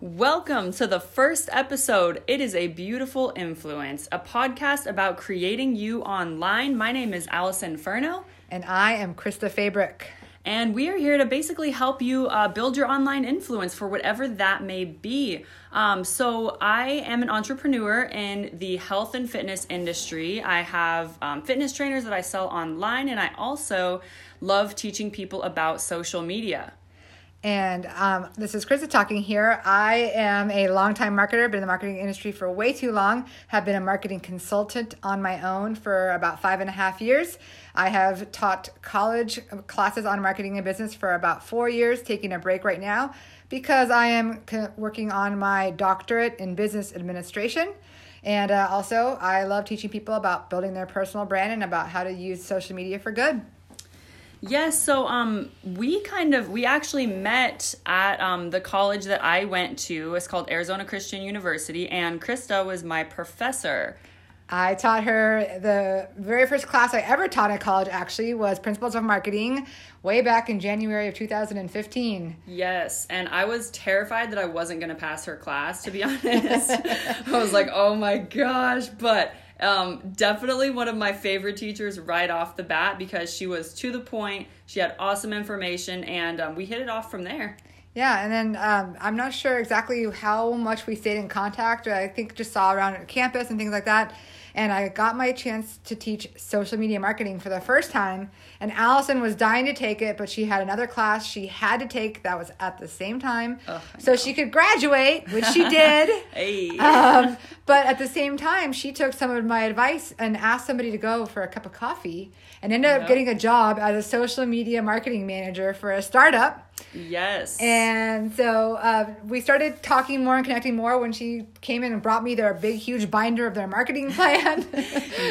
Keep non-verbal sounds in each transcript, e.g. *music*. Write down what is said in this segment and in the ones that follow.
Welcome to the first episode. It is a beautiful influence, a podcast about creating you online. My name is Allison Furno, And I am Krista Fabric. and we are here to basically help you uh, build your online influence for whatever that may be. Um, so, I am an entrepreneur in the health and fitness industry. I have um, fitness trainers that I sell online, and I also love teaching people about social media. And um, this is Krista talking here. I am a longtime marketer, been in the marketing industry for way too long, have been a marketing consultant on my own for about five and a half years. I have taught college classes on marketing and business for about four years, taking a break right now because I am working on my doctorate in business administration. And uh, also, I love teaching people about building their personal brand and about how to use social media for good. Yes, so um, we kind of we actually met at um, the college that I went to. It's called Arizona Christian University, and Krista was my professor. I taught her the very first class I ever taught at college actually was Principles of Marketing way back in January of 2015. Yes, and I was terrified that I wasn't going to pass her class. To be *laughs* honest, I was like, "Oh my gosh!" But um, definitely one of my favorite teachers right off the bat because she was to the point. She had awesome information, and um, we hit it off from there. Yeah, and then um, I'm not sure exactly how much we stayed in contact. I think just saw around campus and things like that. And I got my chance to teach social media marketing for the first time. And Allison was dying to take it, but she had another class she had to take that was at the same time. I so she could graduate, which she did. *laughs* Hey, um, but at the same time, she took some of my advice and asked somebody to go for a cup of coffee and ended up getting a job as a social media marketing manager for a startup. Yes, And so uh, we started talking more and connecting more when she came in and brought me their big, huge binder of their marketing *laughs* plan.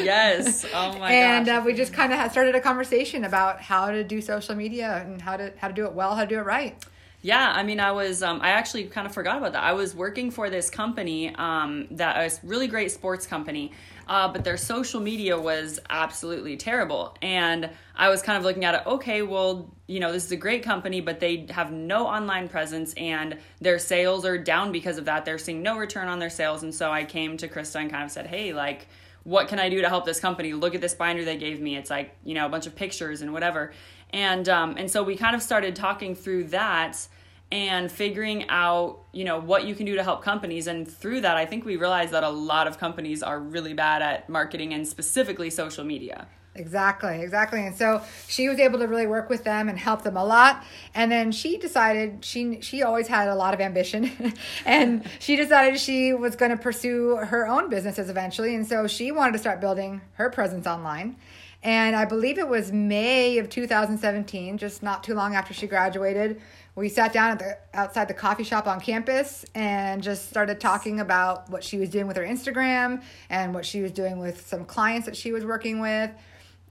yes. Oh my *laughs* and gosh. uh, we just kind of started a conversation about how to do social media and how to how to do it well, how to do it right. Yeah, I mean, I was, um, I actually kind of forgot about that. I was working for this company um, that a really great sports company, uh, but their social media was absolutely terrible. And I was kind of looking at it, okay, well, you know, this is a great company, but they have no online presence and their sales are down because of that. They're seeing no return on their sales. And so I came to Krista and kind of said, hey, like, what can I do to help this company? Look at this binder they gave me. It's like, you know, a bunch of pictures and whatever. And um, and so we kind of started talking through that and figuring out, you know, what you can do to help companies. And through that, I think we realized that a lot of companies are really bad at marketing and specifically social media. Exactly, exactly. And so she was able to really work with them and help them a lot. And then she decided she she always had a lot of ambition, *laughs* and she decided she was going to pursue her own businesses eventually. And so she wanted to start building her presence online. And I believe it was May of 2017, just not too long after she graduated. We sat down at the outside the coffee shop on campus and just started talking about what she was doing with her Instagram and what she was doing with some clients that she was working with.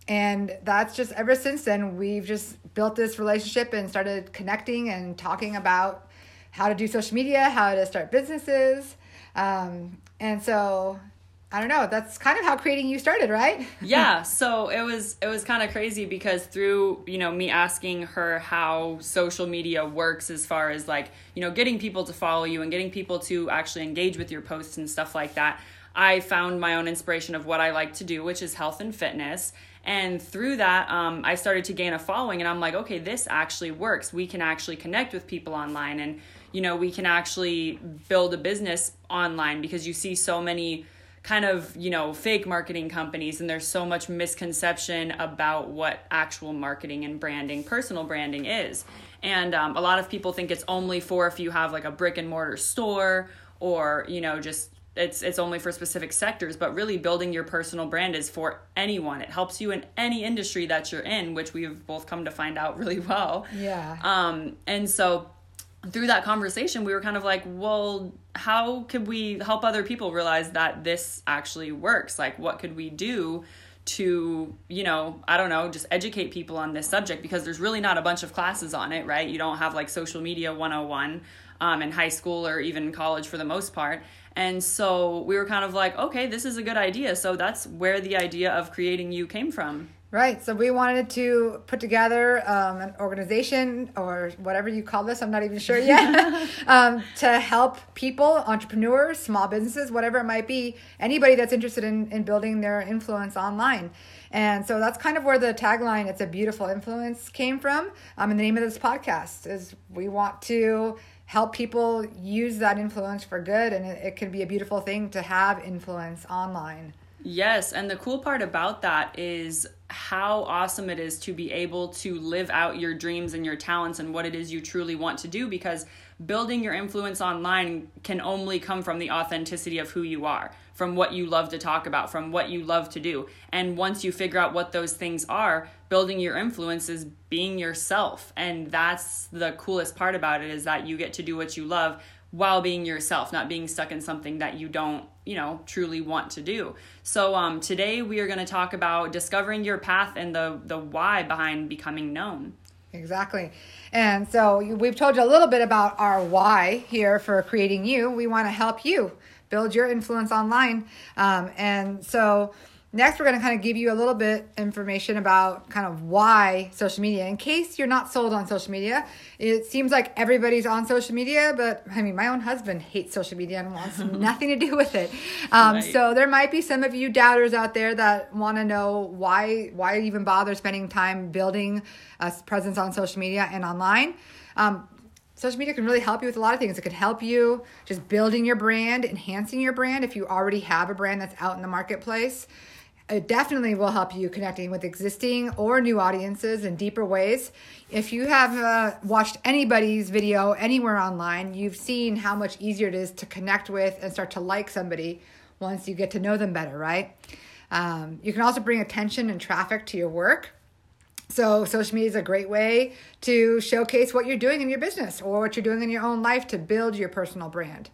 And that's just ever since then, we've just built this relationship and started connecting and talking about how to do social media, how to start businesses. Um, and so, I don't know, that's kind of how creating you started, right? *laughs* yeah so it was it was kind of crazy because through you know me asking her how social media works as far as like you know getting people to follow you and getting people to actually engage with your posts and stuff like that i found my own inspiration of what i like to do which is health and fitness. And through that um, i started to gain a following and i'm like okay this actually works. We can actually connect with people online and you know we can actually build a business online because you see so many kind of you know fake marketing companies and there's so much misconception about what actual marketing and branding personal branding is. And um, a lot of people think it's only for if you have like a brick and mortar store or you know just it's it's only for specific sectors but really building your personal brand is for anyone. It helps you in any industry that you're in which we've both come to find out *laughs* really well. Yeah. um, and so through that conversation, we were kind of like, well, how could we help other people realize that this actually works? Like, what could we do to, you know, I don't know, just educate people on this subject? Because there's really not a bunch of classes on it, right? You don't have like social media 101 um, in high school or even college for the most part. And so we were kind of like, okay, this is a good idea. So that's where the idea of creating you came from. Right. So we wanted to put together um, an organization or whatever you call this. I'm not even sure yet. *laughs* *laughs* um, to help people, entrepreneurs, small businesses, whatever it might be, anybody that's interested in, in building their influence online. And so that's kind of where the tagline, It's a Beautiful Influence, came from. Um, and the name of this podcast is we want to help people use that influence for good. And it, it can be a beautiful thing to have influence online. Yes, and the cool part about that is how awesome it is to be able to live out your dreams and your talents and what it is you truly want to do because building your influence online can only come from the authenticity of who you are, from what you love to talk about, from what you love to do. And once you figure out what those things are, building your influence is being yourself. And that's the coolest part about it is that you get to do what you love while being yourself, not being stuck in something that you don't, you know, truly want to do. So um, today we are going to talk about discovering your path and the the why behind becoming known. Exactly. And so we've told you a little bit about our why here for creating you. We want to help you build your influence online. Um, and so Next, we're going to kind of give you a little bit information about kind of why social media. In case you're not sold on social media, it seems like everybody's on social media, but I mean, my own husband hates social media and wants *laughs* nothing to do with it. Um, right. So there might be some of you doubters out there that want to know why why even bother spending time building a presence on social media and online. Um, social media can really help you with a lot of things. It could help you just building your brand, enhancing your brand if you already have a brand that's out in the marketplace it definitely will help you connecting with existing or new audiences in deeper ways. If you have uh, watched anybody's video anywhere online, you've seen how much easier it is to connect with and start to like somebody once you get to know them better, right? Um, you can also bring attention and traffic to your work. So, social media is a great way to showcase what you're doing in your business or what you're doing in your own life to build your personal brand.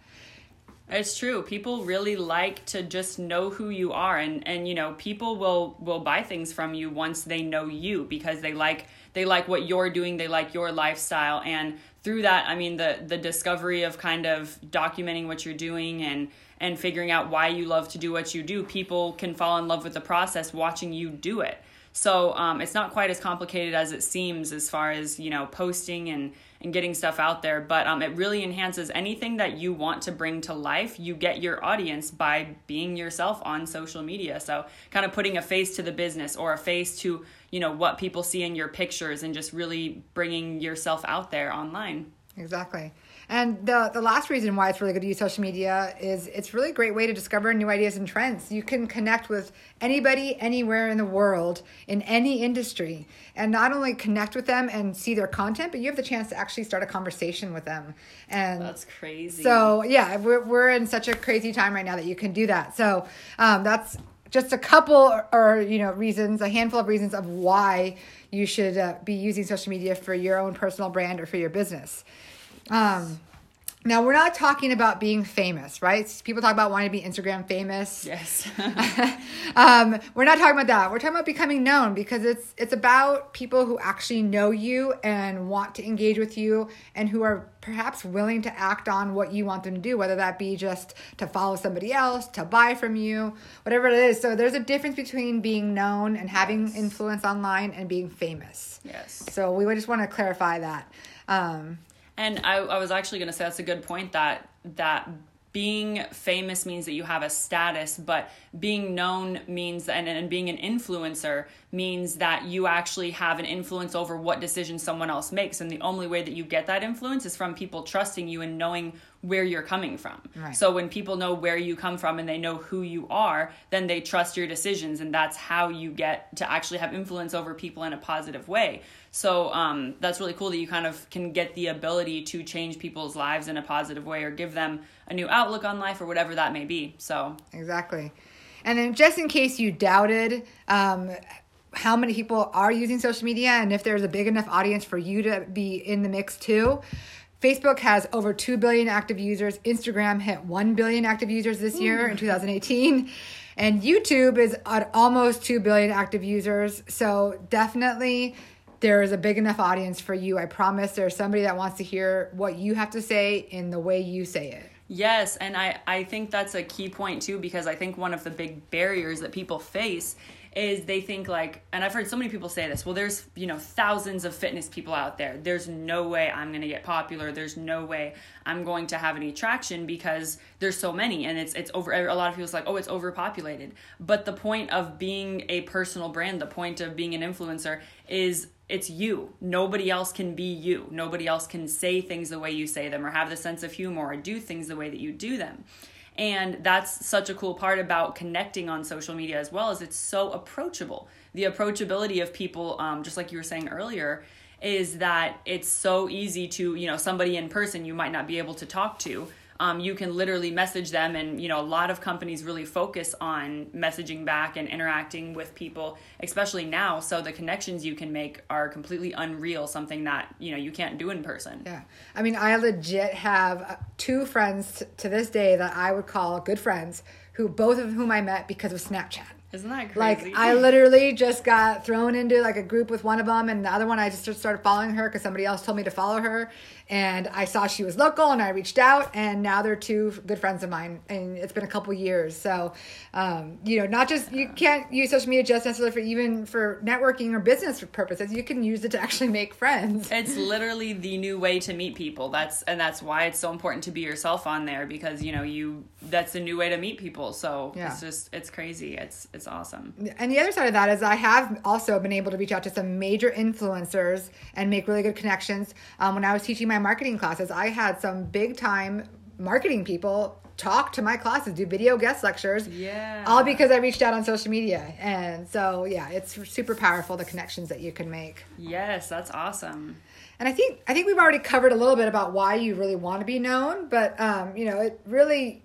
It's true. People really like to just know who you are and and you know, people will will buy things from you once they know you because they like they like what you're doing, they like your lifestyle and through that, I mean the the discovery of kind of documenting what you're doing and and figuring out why you love to do what you do, people can fall in love with the process watching you do it. So um, it's not quite as complicated as it seems as far as you know posting and and getting stuff out there. But um, it really enhances anything that you want to bring to life. You get your audience by being yourself on social media. So kind of putting a face to the business or a face to you know what people see in your pictures and just really bringing yourself out there online. Exactly. And the the last reason why it's really good to use social media is it's really a great way to discover new ideas and trends. You can connect with anybody anywhere in the world in any industry and not only connect with them and see their content, but you have the chance to actually start a conversation with them. And that's crazy. So yeah, we're we're in such a crazy time right now that you can do that. So um, that's just a couple or you know reasons a handful of reasons of why you should uh, be using social media for your own personal brand or for your business um, now we're not talking about being famous, right? People talk about wanting to be Instagram famous. Yes. *laughs* *laughs* um, we're not talking about that. We're talking about becoming known because it's it's about people who actually know you and want to engage with you and who are perhaps willing to act on what you want them to do, whether that be just to follow somebody else, to buy from you, whatever it is. So there's a difference between being known and having yes. influence online and being famous. Yes. So we just want to clarify that. Um, and I, I was actually going to say that's a good point that that being famous means that you have a status, but being known means and, and being an influencer means that you actually have an influence over what decisions someone else makes. And the only way that you get that influence is from people trusting you and knowing where you're coming from. Right. So when people know where you come from and they know who you are, then they trust your decisions, and that's how you get to actually have influence over people in a positive way. So um, that's really cool that you kind of can get the ability to change people's lives in a positive way or give them a new outlook on life or whatever that may be. So exactly. And then just in case you doubted, um, how many people are using social media and if there's a big enough audience for you to be in the mix too Facebook has over 2 billion active users. Instagram hit 1 billion active users this year in hmm. 2018. And YouTube is at almost 2 billion active users. So definitely there is a big enough audience for you. I promise there's somebody that wants to hear what you have to say in the way you say it. Yes, and I, I think that's a key point too because I think one of the big barriers that people face is they think like and I've heard so many people say this, well there's, you know, thousands of fitness people out there. There's no way I'm going to get popular. There's no way I'm going to have any traction because there's so many and it's it's over a lot of people's like, "Oh, it's overpopulated." But the point of being a personal brand, the point of being an influencer is it's you. Nobody else can be you. Nobody else can say things the way you say them or have the sense of humor or do things the way that you do them. And that's such a cool part about connecting on social media as well as it's so approachable. The approachability of people, um, just like you were saying earlier, is that it's so easy to, you know, somebody in person you might not be able to talk to um, you can literally message them. And you know a lot of companies really focus on messaging back and interacting with people especially now. So the connections you can make are completely unreal something that you know you can't do in person. Yeah. I mean i legit have uh, two friends to this day that i would call good friends who both of whom i met because of snapchat isn't that crazy? Like I *laughs* literally just got thrown into like a group with one of them, and the other one I just started following her because somebody else told me to follow her, and I saw she was local, and I reached out, and now they're two good friends of mine, and it's been a couple years. So, um, you know, not just you can't use social media just necessarily for even for networking or business purposes. You can use it to actually make friends. *laughs* It's literally the new way to meet people. That's and that's why it's so important to be yourself on there because you know you that's a new way to meet people. So yeah. it's just it's crazy. It's it's awesome. And the other side of that is I have also been able to reach out to some major influencers and make really good connections. Um, when I was teaching my marketing classes, I had some big time marketing people talk to my classes, do video guest lectures. Yeah. All because I reached out on social media. And so, yeah, it's super powerful the connections that you can make. Yes, that's awesome. And I think I think we've already covered a little bit about why you really want to be known, but um, you know, it really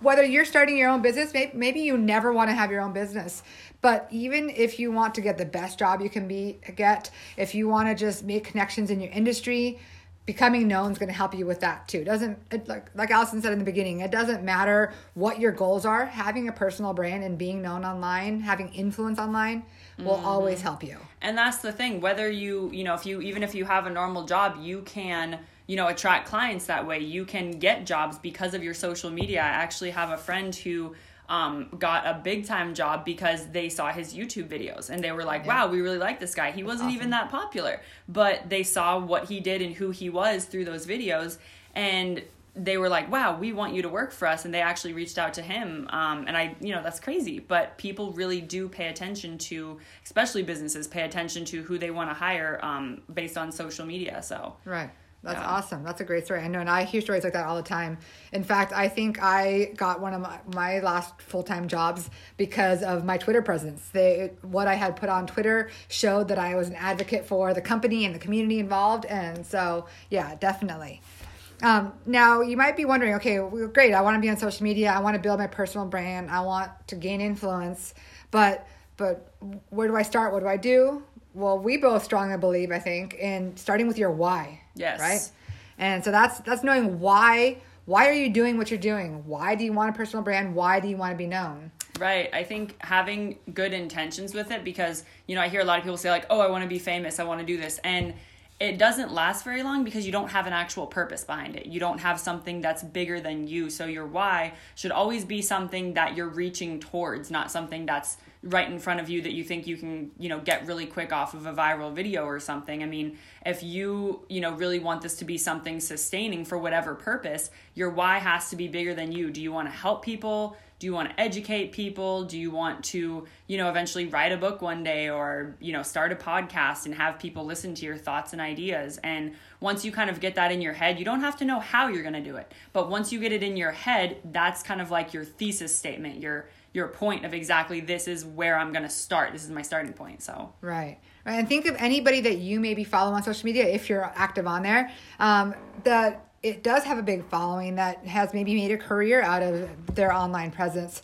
whether you're starting your own business, maybe, maybe you never want to have your own business. But even if you want to get the best job you can be get, if you want to just make connections in your industry, becoming known is going to help you with that too. Doesn't it, like like Allison said in the beginning, it doesn't matter what your goals are. Having a personal brand and being known online, having influence online will mm-hmm. always help you. And that's the thing, whether you, you know, if you even if you have a normal job, you can you know attract clients that way you can get jobs because of your social media i actually have a friend who um, got a big time job because they saw his YouTube videos and they were like, wow, we really like this guy. He That's wasn't awesome. even that popular, but they saw what he did and who he was through those videos. And they were like, wow, we want you to work for us. And they actually reached out to him. Um, and I, you know, that's crazy. But people really do pay attention to, especially businesses, pay attention to who they want to hire um, based on social media. So, right. That's yeah. awesome. That's a great story. I know, and I hear stories like that all the time. In fact, I think I got one of my, my last full time jobs because of my Twitter presence. They what I had put on Twitter showed that I was an advocate for the company and the community involved, and so yeah, definitely. Um, now you might be wondering, okay, well, great. I want to be on social media. I want to build my personal brand. I want to gain influence, but but where do I start? What do I do? Well, we both strongly believe, I think, in starting with your why Yes. Right. And so that's that's knowing why why are you doing what you're doing? Why do you want a personal brand? Why do you want to be known? Right. I think having good intentions with it because, you know, I hear a lot of people say like, "Oh, I want to be famous. I want to do this." And it doesn't last very long because you don't have an actual purpose behind it. You don't have something that's bigger than you. So your why should always be something that you're reaching towards, not something that's right in front of you that you think you can, you know, get really quick off of a viral video or something. I mean, if you, you know, really want this to be something sustaining for whatever purpose, your why has to be bigger than you. Do you want to help people? Do you want to educate people? Do you want to, you know, eventually write a book one day or, you know, start a podcast and have people listen to your thoughts and ideas? And once you kind of get that in your head, you don't have to know how you're going to do it. But once you get it in your head, that's kind of like your thesis statement, your your point of exactly this is where I'm going to start. This is my starting point. So right, right. And think of anybody that you maybe follow on social media if you're active on there. Um, that it does have a big following that has maybe made a career out of their online presence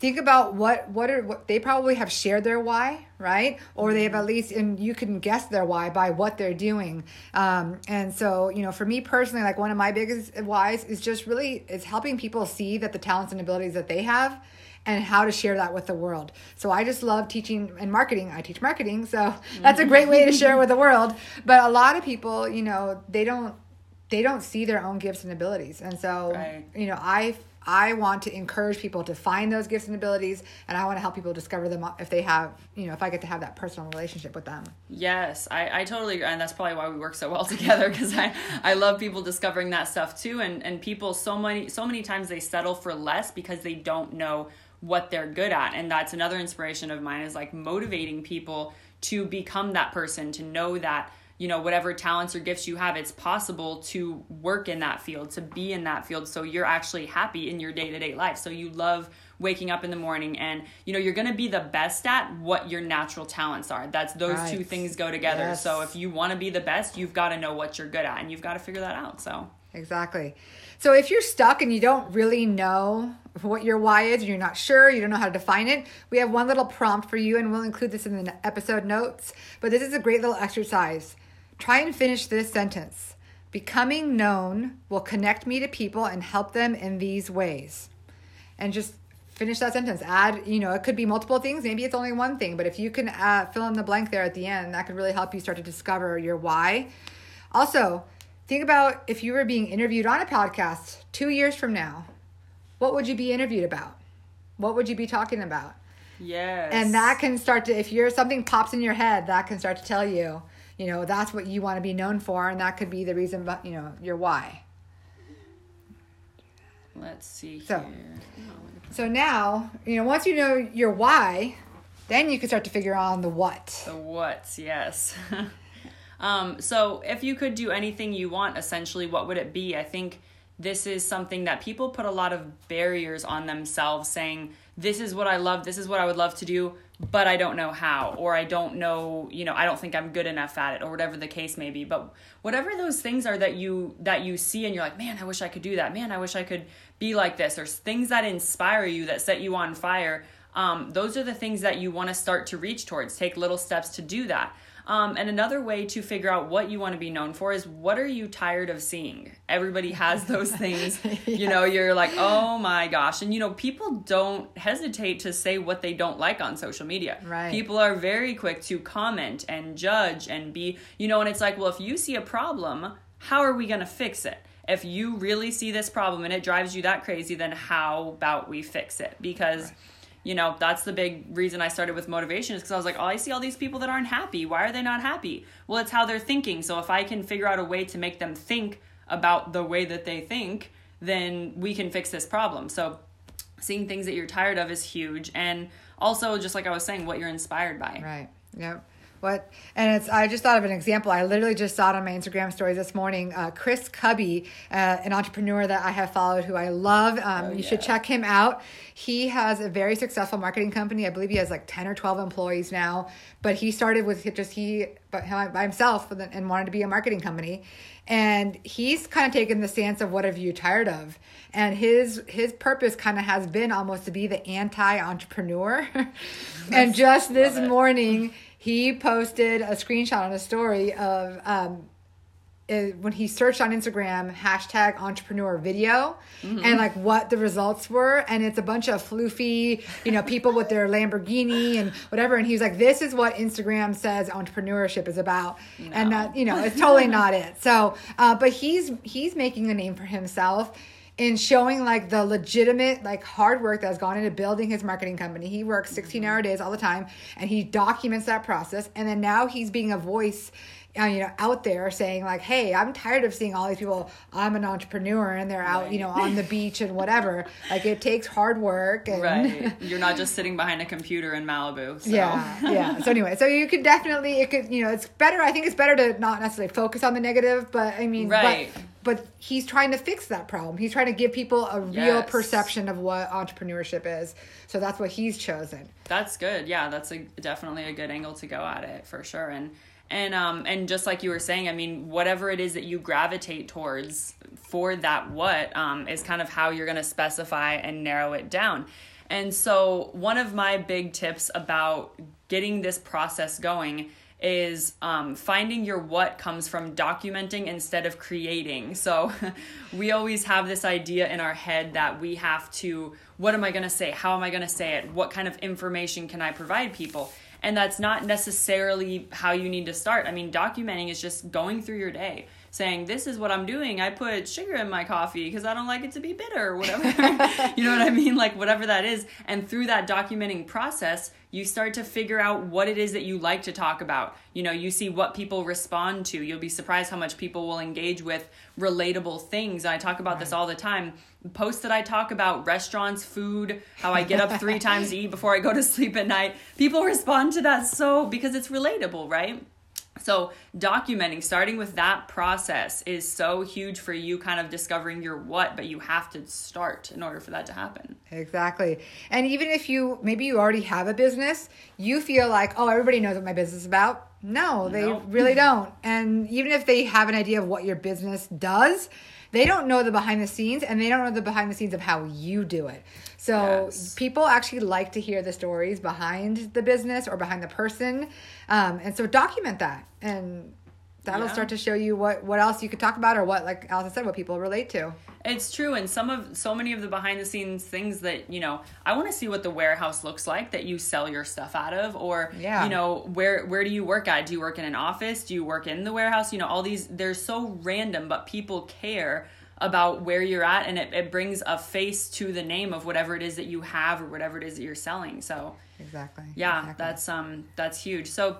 think about what what are what they probably have shared their why right or they have at least and you can guess their why by what they're doing um, and so you know for me personally like one of my biggest whys is just really is helping people see that the talents and abilities that they have and how to share that with the world. So I just love teaching and marketing. I teach marketing, so that's a great way to share with the world. But a lot of people, you know, they don't they don't see their own gifts and abilities. And so, Right. you know, I I want to encourage people to find those gifts and abilities and I want to help people discover them if they have, you know, if I get to have that personal relationship with them. Yes, I, I totally agree. And that's probably why we work so well *laughs* together because I, I love people discovering that stuff too. And, and people so many, so many times they settle for less because they don't know what they're good at. And that's another inspiration of mine is like motivating people to become that person, to know that, you know, whatever talents or gifts you have, it's possible to work in that field, to be in that field. So you're actually happy in your day to day life. So you love waking up in the morning and, you know, you're going to be the best at what your natural talents are. That's those two things go together. Yes. So if you want to be the best, you've got to know what you're good at and you've got to figure that out. So Exactly. So if you're stuck and you don't really know what your why is, and you're not sure, you don't know how to define it, we have one little prompt for you and we'll include this in the episode notes. But this is a great little exercise. Try and finish this sentence. Becoming known will connect me to people and help them in these ways. And just finish that sentence. Add, you know, it could be multiple things. Maybe it's only one thing, but if you can uh, fill in the blank there at the end, that could really help you start to discover your why. Also, think about if you were being interviewed on a podcast two years from now, what would you be interviewed about? What would you be talking about? yes. And that can start to, if you're something pops in your head, that can start to tell you, you know, that's what you want to be known for, and that could be the reason, but you know, your why. let's see So- here. Oh, So now, you know, once you know your why, then you can start to figure on the what. The what's, yes. *laughs* um, so if you could do anything you want, essentially, what would it be? I think this is something that people put a lot of barriers on themselves saying, this is what I love, this is what I would love to do, but I don't know how, or I don't know, you know, I don't think I'm good enough at it, or whatever the case may be. But whatever those things are that you that you see and you're like, man, I wish I could do that. Man, I wish I could be like this, or things that inspire you that set you on fire. Um, those are the things that you want to start to reach towards. Take little steps to do that. Um, and another way to figure out what you want to be known for is what are you tired of seeing? Everybody has those things. *laughs* You know, you're like, oh my gosh. And, you know, people don't hesitate to say what they don't like on social media. Right. People are very quick to comment and judge and be, you know, and it's like, well, if you see a problem, how are we going to fix it? If you really see this problem and it drives you that crazy, then how about we fix it? Because you know that's the big reason i started with motivation is because i was like oh i see all these people that aren't happy. Why are they not happy? Well it's how they're thinking. So if i can figure out a way to make them think about the way that they think then we can fix this problem. So seeing things that you're tired of is huge. And also just like i was saying what you're inspired by. Right. Yep. What and it's I just thought of an example. I literally just saw it on my Instagram stories this morning. Uh, Chris Kubby, uh, an entrepreneur that I have followed, who I love. Um, you should check him out. He has a very successful marketing company. I believe he has like ten or twelve employees now. But he started with just he but by himself and- and wanted to be a marketing company. And he's kind of taken the stance of what have you tired of? And his his purpose kind of has been almost to be the anti entrepreneur. *laughs* and just this morning he posted a screenshot on a story of um, uh, when he searched on Instagram hashtag entrepreneur video and like what the results were. And it's a bunch of floofy, you know, people with their Lamborghini and whatever. And he was like, this is what Instagram says entrepreneurship is about. And that, you know, it's *laughs* totally not it. So, uh, but he's, he's making a name for himself in showing like the legitimate like hard work that's gone into building his marketing company. He works 16 hour days all the time and he documents that process and then now he's being a voice uh, you know out there saying like hey i'm tired of seeing all these people i'm an entrepreneur and they're out you know on the beach and whatever like it takes hard work and right *laughs* you're not just sitting behind a computer in malibu so. yeah yeah so anyway so you could definitely it could you know it's better i think it's better to not necessarily focus on the negative but i mean Right. but but he's trying to fix that problem he's trying to give people a real Yes. perception of what entrepreneurship is so that's what he's chosen That's good. Yeah, that's a definitely a good angle to go at it for sure. And and um and just like you were saying, I mean, whatever it is that you gravitate towards for that what um is kind of how you're going to specify and narrow it down. And so one of my big tips about getting this process going is um, finding your what comes from documenting instead of creating. So *laughs* we always have this idea in our head that we have to, what am I going to say? How am I going to say it? What kind of information can I provide people? And that's not necessarily how you need to start. I mean, documenting is just going through your day, saying this is what i'm doing i put sugar in my coffee because i don't like it to be bitter or whatever *laughs* you know what i mean like whatever that is and through that documenting process you start to figure out what it is that you like to talk about. You know, you see what people respond to. You'll be surprised how much people will engage with relatable things. And I talk about right. this all the time. Posts that I talk about restaurants, food, how I get up three *laughs* times to eat before I go to sleep at night. People respond to that so because it's relatable, right? So, documenting, starting with that process is so huge for you kind of discovering your what, but you have to start in order for that to happen. Exactly. And even if you maybe you already have a business, you feel like, oh, everybody knows what my business is about. No, they really *laughs* don't. And even if they have an idea of what your business does, they don't know the behind the scenes and they don't know the behind the scenes of how you do it. So yes. people actually like to hear the stories behind the business or behind the person. Um, and so document that and that'll yeah. start to show you what what else you could talk about or what like Allison said what people relate to. It's true and some of so many of the behind the scenes things that, you know, I want to see what the warehouse looks like that you sell your stuff out of or yeah. you know, where where do you work at? Do you work in an office? Do you work in the warehouse? You know, all these they're so random but people care about where you're at and it, it brings a face to the name of whatever it is that you have or whatever it is that you're selling. So Exactly. Yeah, exactly. that's um that's huge. So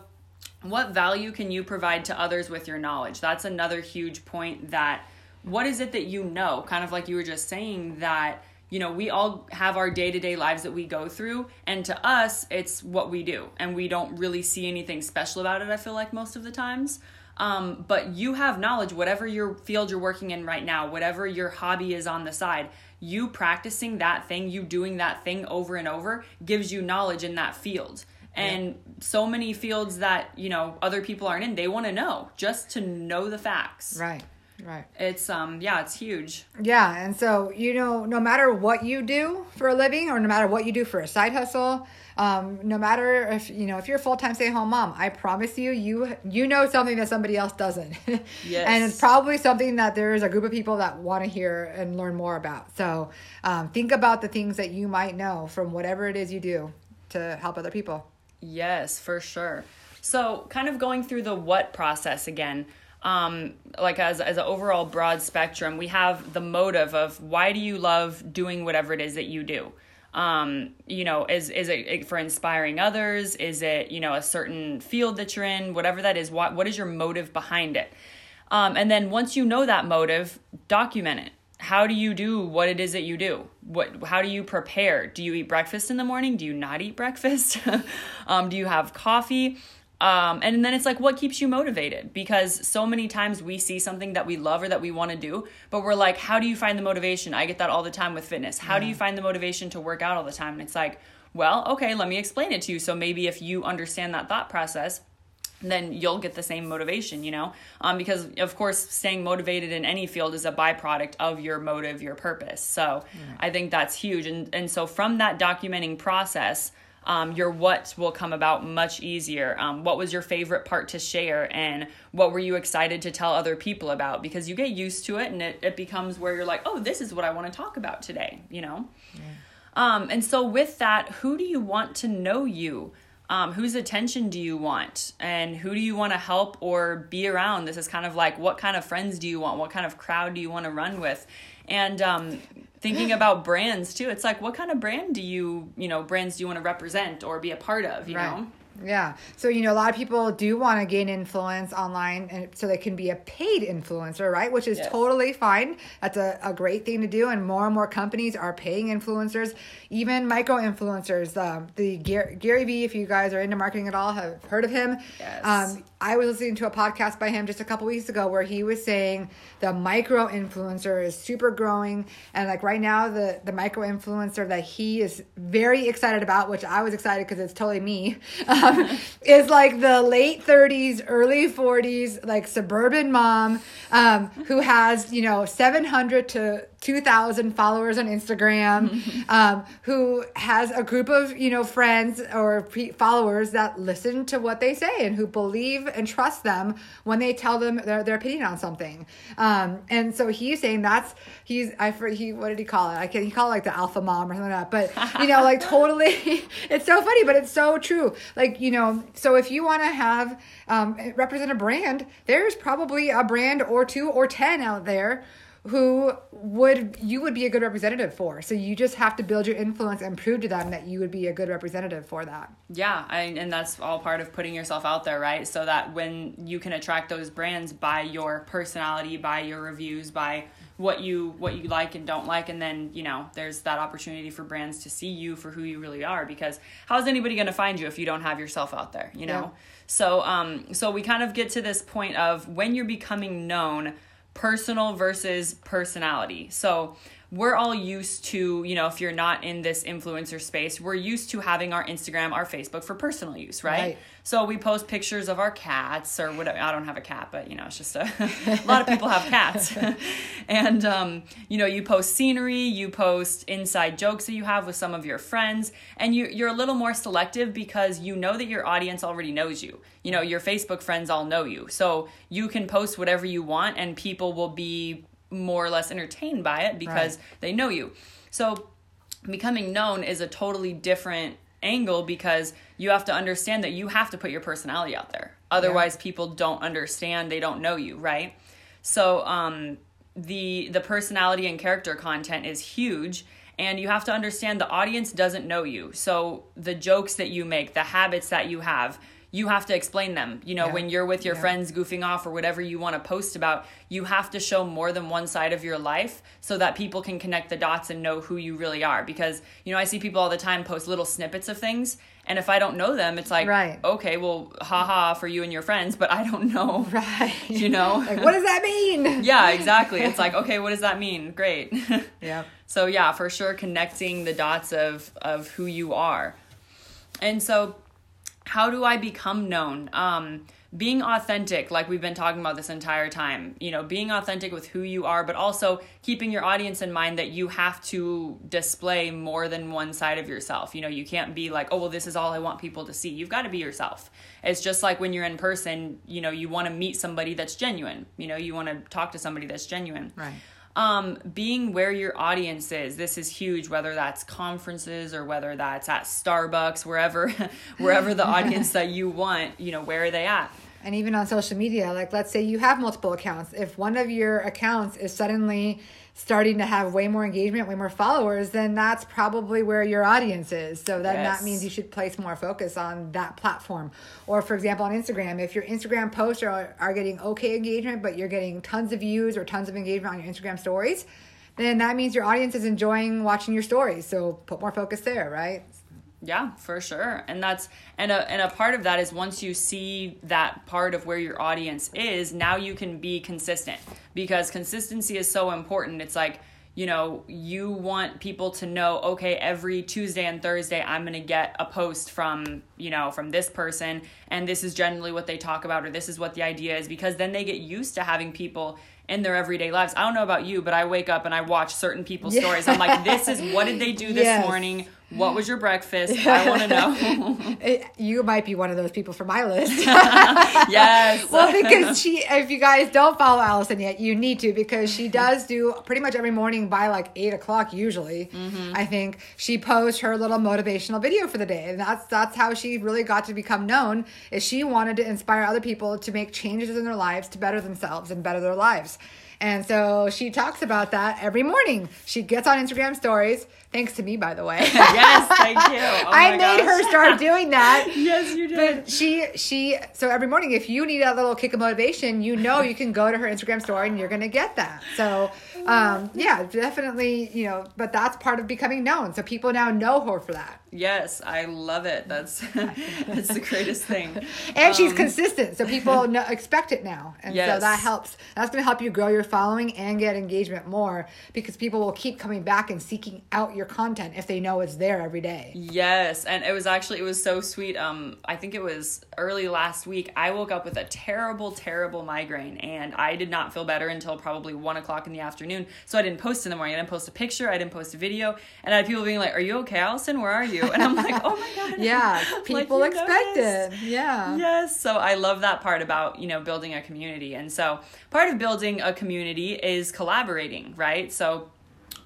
what value can you provide to others with your knowledge? That's another huge point that what is it that you know? Kind of like you were just saying that you know, we all have our day to day lives that we go through, and to us, it's what we do, and we don't really see anything special about it, I feel like most of the times. Um, but you have knowledge, whatever your field you're working in right now, whatever your hobby is on the side, you practicing that thing, you doing that thing over and over gives you knowledge in that field and yeah. so many fields that you know other people aren't in they want to know just to know the facts. Right right. It's um yeah it's huge. Yeah and so you know no matter what you do for a living or no matter what you do for a side hustle um, no matter if you know if you're a full-time stay-at-home mom i promise you you you know something that somebody else doesn't. Yes. *laughs* and it's probably something that there is a group of people that want to hear and learn more about. So um, think about the things that you might know from whatever it is you do to help other people Yes, for sure. So, kind of going through the what process again, um, like as as an overall broad spectrum, we have the motive of why do you love doing whatever it is that you do. Um, you know, is is it for inspiring others? Is it you know a certain field that you're in? Whatever that is, what what is your motive behind it? Um, and then once you know that motive, document it how do you do what it is that you do? What how do you prepare? Do you eat breakfast in the morning? Do you not eat breakfast? *laughs* Um, do you have coffee? Um, and then it's like what keeps you motivated? Because so many times we see something that we love or that we want to do but we're like how do you find the motivation? I get that all the time with fitness. How yeah. do you find the motivation to work out all the time? And it's like well okay let me explain it to you. So maybe if you understand that thought process then you'll get the same motivation, you know? Um, because, of course, staying motivated in any field is a byproduct of your motive, your purpose. So I think that's huge. And, and so from that documenting process, um, your what will come about much easier. Um, what was your favorite part to share? And what were you excited to tell other people about? Because you get used to it and it, it becomes where you're like, oh, this is what I want to talk about today, you know? Yeah. Um, and so with that, who do you want to know you? Um, whose attention do you want? And who do you want to help or be around? This is kind of like what kind of friends do you want? What kind of crowd do you want to run with? And um, thinking about brands too it's like what kind of brand do you you know brands do you want to represent or be a part of you right. know yeah. So, you know, a lot of people do want to gain influence online and so they can be a paid influencer, right? Which is yes. totally fine. That's a, a great thing to do. And more and more companies are paying influencers, even micro influencers. Um, the Gary, Gary Vee, if you guys are into marketing at all, have heard of him. Yes. Um, I was listening to a podcast by him just a couple weeks ago where he was saying the micro influencer is super growing. And like right now, the, the micro influencer that he is very excited about, which I was excited because it's totally me. *laughs* um, *laughs* is like the late 30s, early 40s, like suburban mom um, who has, you know, 700 to 2,000 followers on Instagram, *laughs* um, who has a group of, you know, friends or pre- followers that listen to what they say and who believe and trust them when they tell them their, their opinion on something. Um, and so he's saying that's, he's, I, for, he, what did he call it? I can, he called it like the alpha mom or something like that. But, you know, like *laughs* totally, *laughs* it's so funny, but it's so true. Like, you know, so if you want to have, um, represent a brand, there's probably a brand or two or 10 out there who would you would be a good representative for. So you just have to build your influence and prove to them that you would be a good representative for that. Yeah, I, and that's all part of putting yourself out there, right? So that when you can attract those brands by your personality, by your reviews, by what you what you like and don't like and then you know there's that opportunity for brands to see you for who you really are because how is anybody going to find you if you don't have yourself out there you know yeah. so um so we kind of get to this point of when you're becoming known personal versus personality. So we're all used to, you know, if you're not in this influencer space, we're used to having our Instagram, our Facebook for personal use, right? right. So we post pictures of our cats or whatever. I don't have a cat, but you know, it's just a, *laughs* a lot of people have cats. *laughs* and, um, you know, you post scenery, you post inside jokes that you have with some of your friends, and you, you're a little more selective because you know that your audience already knows you. You know, your Facebook friends all know you. So you can post whatever you want and people will be more or less entertained by it because right. they know you. So becoming known is a totally different angle because you have to understand that you have to put your personality out there. Otherwise yeah. people don't understand, they don't know you, right? So um the the personality and character content is huge and you have to understand the audience doesn't know you. So the jokes that you make, the habits that you have, you have to explain them. You know, yeah. when you're with your yeah. friends goofing off or whatever you want to post about, you have to show more than one side of your life so that people can connect the dots and know who you really are. Because, you know, I see people all the time post little snippets of things. And if I don't know them, it's like, right. okay, well, haha for you and your friends, but I don't know. *laughs* Right. You know? *laughs* like, what does that mean? *laughs* yeah, exactly. It's like, okay, what does that mean? Great. yeah. So, yeah, for sure, connecting the dots of, of who you are. And so, how do I become known? Um, being authentic, like we've been talking about this entire time, you know, being authentic with who you are, but also keeping your audience in mind that you have to display more than one side of yourself. You know, you can't be like, oh, well, this is all I want people to see. You've got to be yourself. It's just like when you're in person, you know, you want to meet somebody that's genuine. You know, you want to talk to somebody that's genuine. Right um, being where your audience is this is huge whether that's conferences or whether that's at starbucks wherever *laughs* wherever the audience *laughs* that you want you know where are they at? And even on social media like let's say you have multiple accounts. If one of your accounts is suddenly starting to have way more engagement, way more followers, then that's probably where your audience is. So then yes. that means you should place more focus on that platform. Or for example, on Instagram, if your Instagram posts are, are getting okay engagement, but you're getting tons of views or tons of engagement on your Instagram stories, then that means your audience is enjoying watching your stories. So put more focus there, right? Yeah, for sure. And that's and a and a part of that is once you see that part of where your audience is, now you can be consistent because consistency is so important. It's like you know, you want people to know, okay, every Tuesday and Thursday, I'm going to get a post from, you know, from this person, and this is generally what they talk about, or this is what the idea is, because then they get used to having people in their everyday lives. I don't know about you, but I wake up and I watch certain people's yeah. stories. I'm like, this is what did they do this *laughs* yes. morning? What was your breakfast? I want to *laughs* know. it, you might be one of those people for my list. *laughs* *laughs* yes. well, because she, if you guys don't follow Allison yet, you need to because she does do pretty much every morning by like eight o'clock usually. Mm-hmm. I think she posts her little motivational video for the day, and that's that's how she really got to become known. Is she wanted to inspire other people to make changes in their lives to better themselves and better their lives. And so she talks about that every morning. She gets on Instagram stories, thanks to me, by the way. *laughs* yes, thank you. Oh *laughs* I made gosh. her start *laughs* doing that. yes, you did. But she, she, so every morning, if you need a little kick of motivation, you know you can go to her Instagram story and you're going to get that. So, um, yeah, definitely, you know, but that's part of becoming known. So people now know her for that. Yes, I love it. That's *laughs* *laughs* that's the greatest thing. And she's consistent, so people *laughs* know, expect it now, and so that helps. That's going to help you grow your following and get engagement more because people will keep coming back and seeking out your content if they know it's there every day. Yes, and it was actually it was so sweet. Um, I think it was early last week. I woke up with a terrible, terrible migraine, and I did not feel better until probably one o'clock in the afternoon. So I didn't post in the morning. I didn't post a picture. I didn't post a video, and I had people being like, "Are you okay, Allison? Where are you?" And I'm like, "Oh my god!" Yeah, *laughs* people you expect it. Yeah. Yes. So I love that part about, you know, building a community. And so part of building a community is collaborating, right? So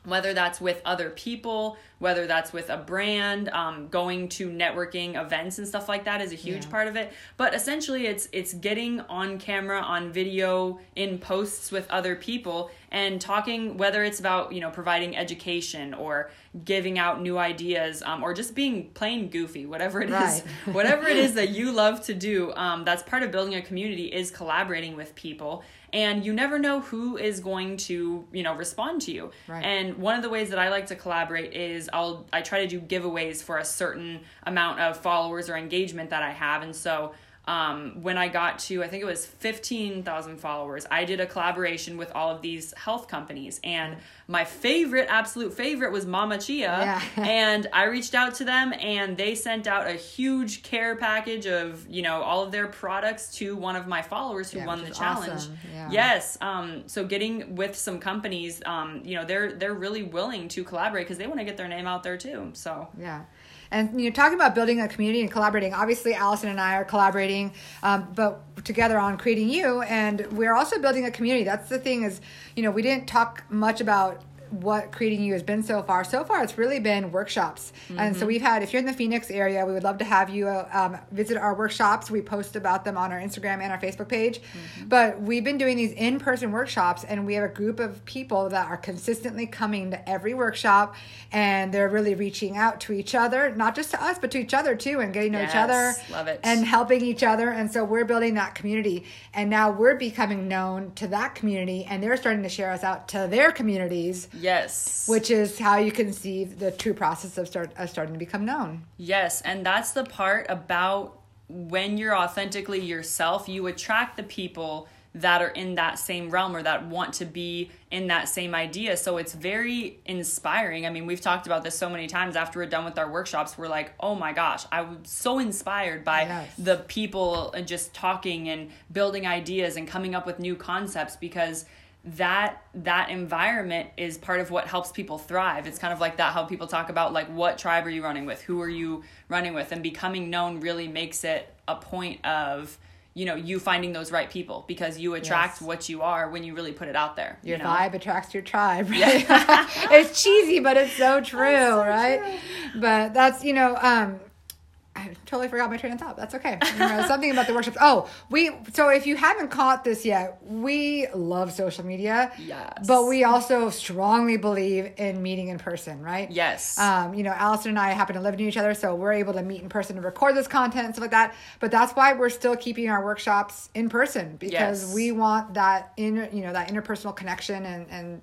whether that's with other people, whether that's with a brand, um, going to networking events and stuff like that is a huge Yeah. part of it. But essentially, it's it's getting on camera, on video, in posts with other people, and talking. Whether it's about you know providing education or giving out new ideas, um, or just being plain goofy, whatever it is, Right. whatever it is *laughs* that you love to do. Um, that's part of building a community is collaborating with people. And you never know who is going to, you know, respond to you. Right. And one of the ways that I like to collaborate is I'll I try to do giveaways for a certain amount of followers or engagement that I have. And so um, when I got to, I think it was 15,000 followers, I did a collaboration with all of these health companies. And my favorite, absolute favorite was Mamma Chia. Yeah. *laughs* and I reached out to them and they sent out a huge care package of, you know, all of their products to one of my followers who Yeah, won the challenge. awesome. Yeah. Yes. Um, so getting with some companies, um, you know, they're they're really willing to collaborate because they want to get their name out there too. So Yeah. And you're talking about building a community and collaborating. Obviously, Allison and I are collaborating, um, but together on creating you, and we're also building a community. That's the thing is, you know, we didn't talk much about what creating you has been so far. So far, it's really been workshops, and so we've had. If you're in the Phoenix area, we would love to have you uh, um, visit our workshops. We post about them on our Instagram and our Facebook page. But we've been doing these in-person workshops, and we have a group of people that are consistently coming to every workshop, and they're really reaching out to each other, not just to us, but to each other too, and getting to know each other, love it. and helping each other. And so we're building that community, and now we're becoming known to that community, and they're starting to share us out to their communities, yes, which is how you can see the true process of start of starting to become known. Yes, and that's the part about when you're authentically yourself, you attract the people that are in that same realm or that want to be in that same idea. So it's very inspiring. I mean, we've talked about this so many times after we're done with our workshops. We're like, oh my gosh, I was so inspired by Yes. the people and just talking and building ideas and coming up with new concepts because that that environment is part of what helps people thrive it's kind of like that how people talk about like what tribe are you running with who are you running with and becoming known really makes it a point of you know you finding those right people because you attract Yes. what you are when you really put it out there Your you know? vibe attracts your tribe. *laughs* Right? *laughs* it's cheesy, but it's so *laughs* true, right? But that's you know, um, totally forgot my train of thought. That's okay. You know, something about the workshops. Oh, we. So if you haven't caught this yet, we love social media. Yes. But we also strongly believe in meeting in person, right? yes Um, you know, Allison and I happen to live near each other, so we're able to meet in person and record this content and stuff like that. But that's why we're still keeping our workshops in person because Yes. we want that in you know, that interpersonal connection and and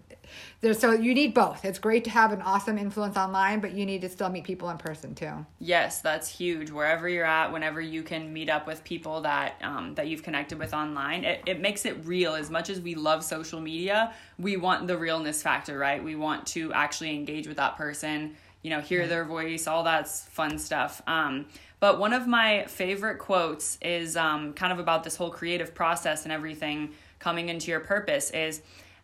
there's so you need both. It's great to have an awesome influence online, but you need to still meet people in person too. Yes, that's huge. Wherever you're at, whenever you can meet up with people that um, that you've connected with online, it, it makes it real. As much as we love social media, we want the realness factor, right? We want to actually engage with that person, you know, hear their voice, all that's fun stuff. Um, but one of my favorite quotes is um, kind of about this whole creative process and everything coming into your purpose is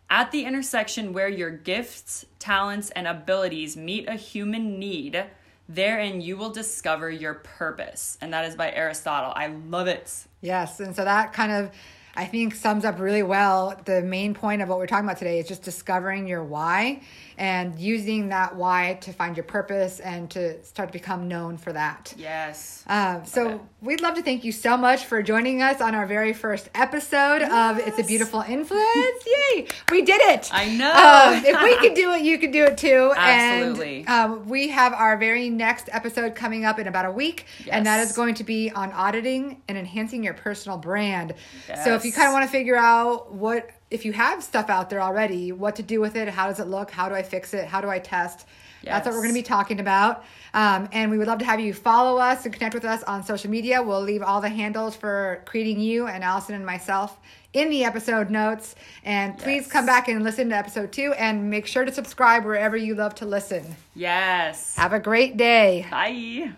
at the intersection where your gifts, talents, and abilities meet a human need, therein you will discover your purpose. And that is by Aristotle. I love it. Yes, and so that kind of I think sums up really well the main point of what we're talking about today is just discovering your why and using that why to find your purpose and to start to become known for that. Yes. Um, so we'd love to thank you so much for joining us on our very first episode of It's a Beautiful Influence. *laughs* Yay! We did it. I know. Um, if we could do it, you could do it too. *laughs* Absolutely. And um, we have our very next episode coming up in about a week, and that is going to be on auditing and enhancing your personal brand. So if you kind of want to figure out what if you have stuff out there already, what to do with it, how does it look, how do I fix it, how do I test. That's what we're going to be talking about. Um, and we would love to have you follow us and connect with us on social media. We'll leave all the handles for creating you and Allison and myself in the episode notes. And please Yes. come back and listen to episode two and make sure to subscribe wherever you love to listen. Yes. Have a great day. Bye.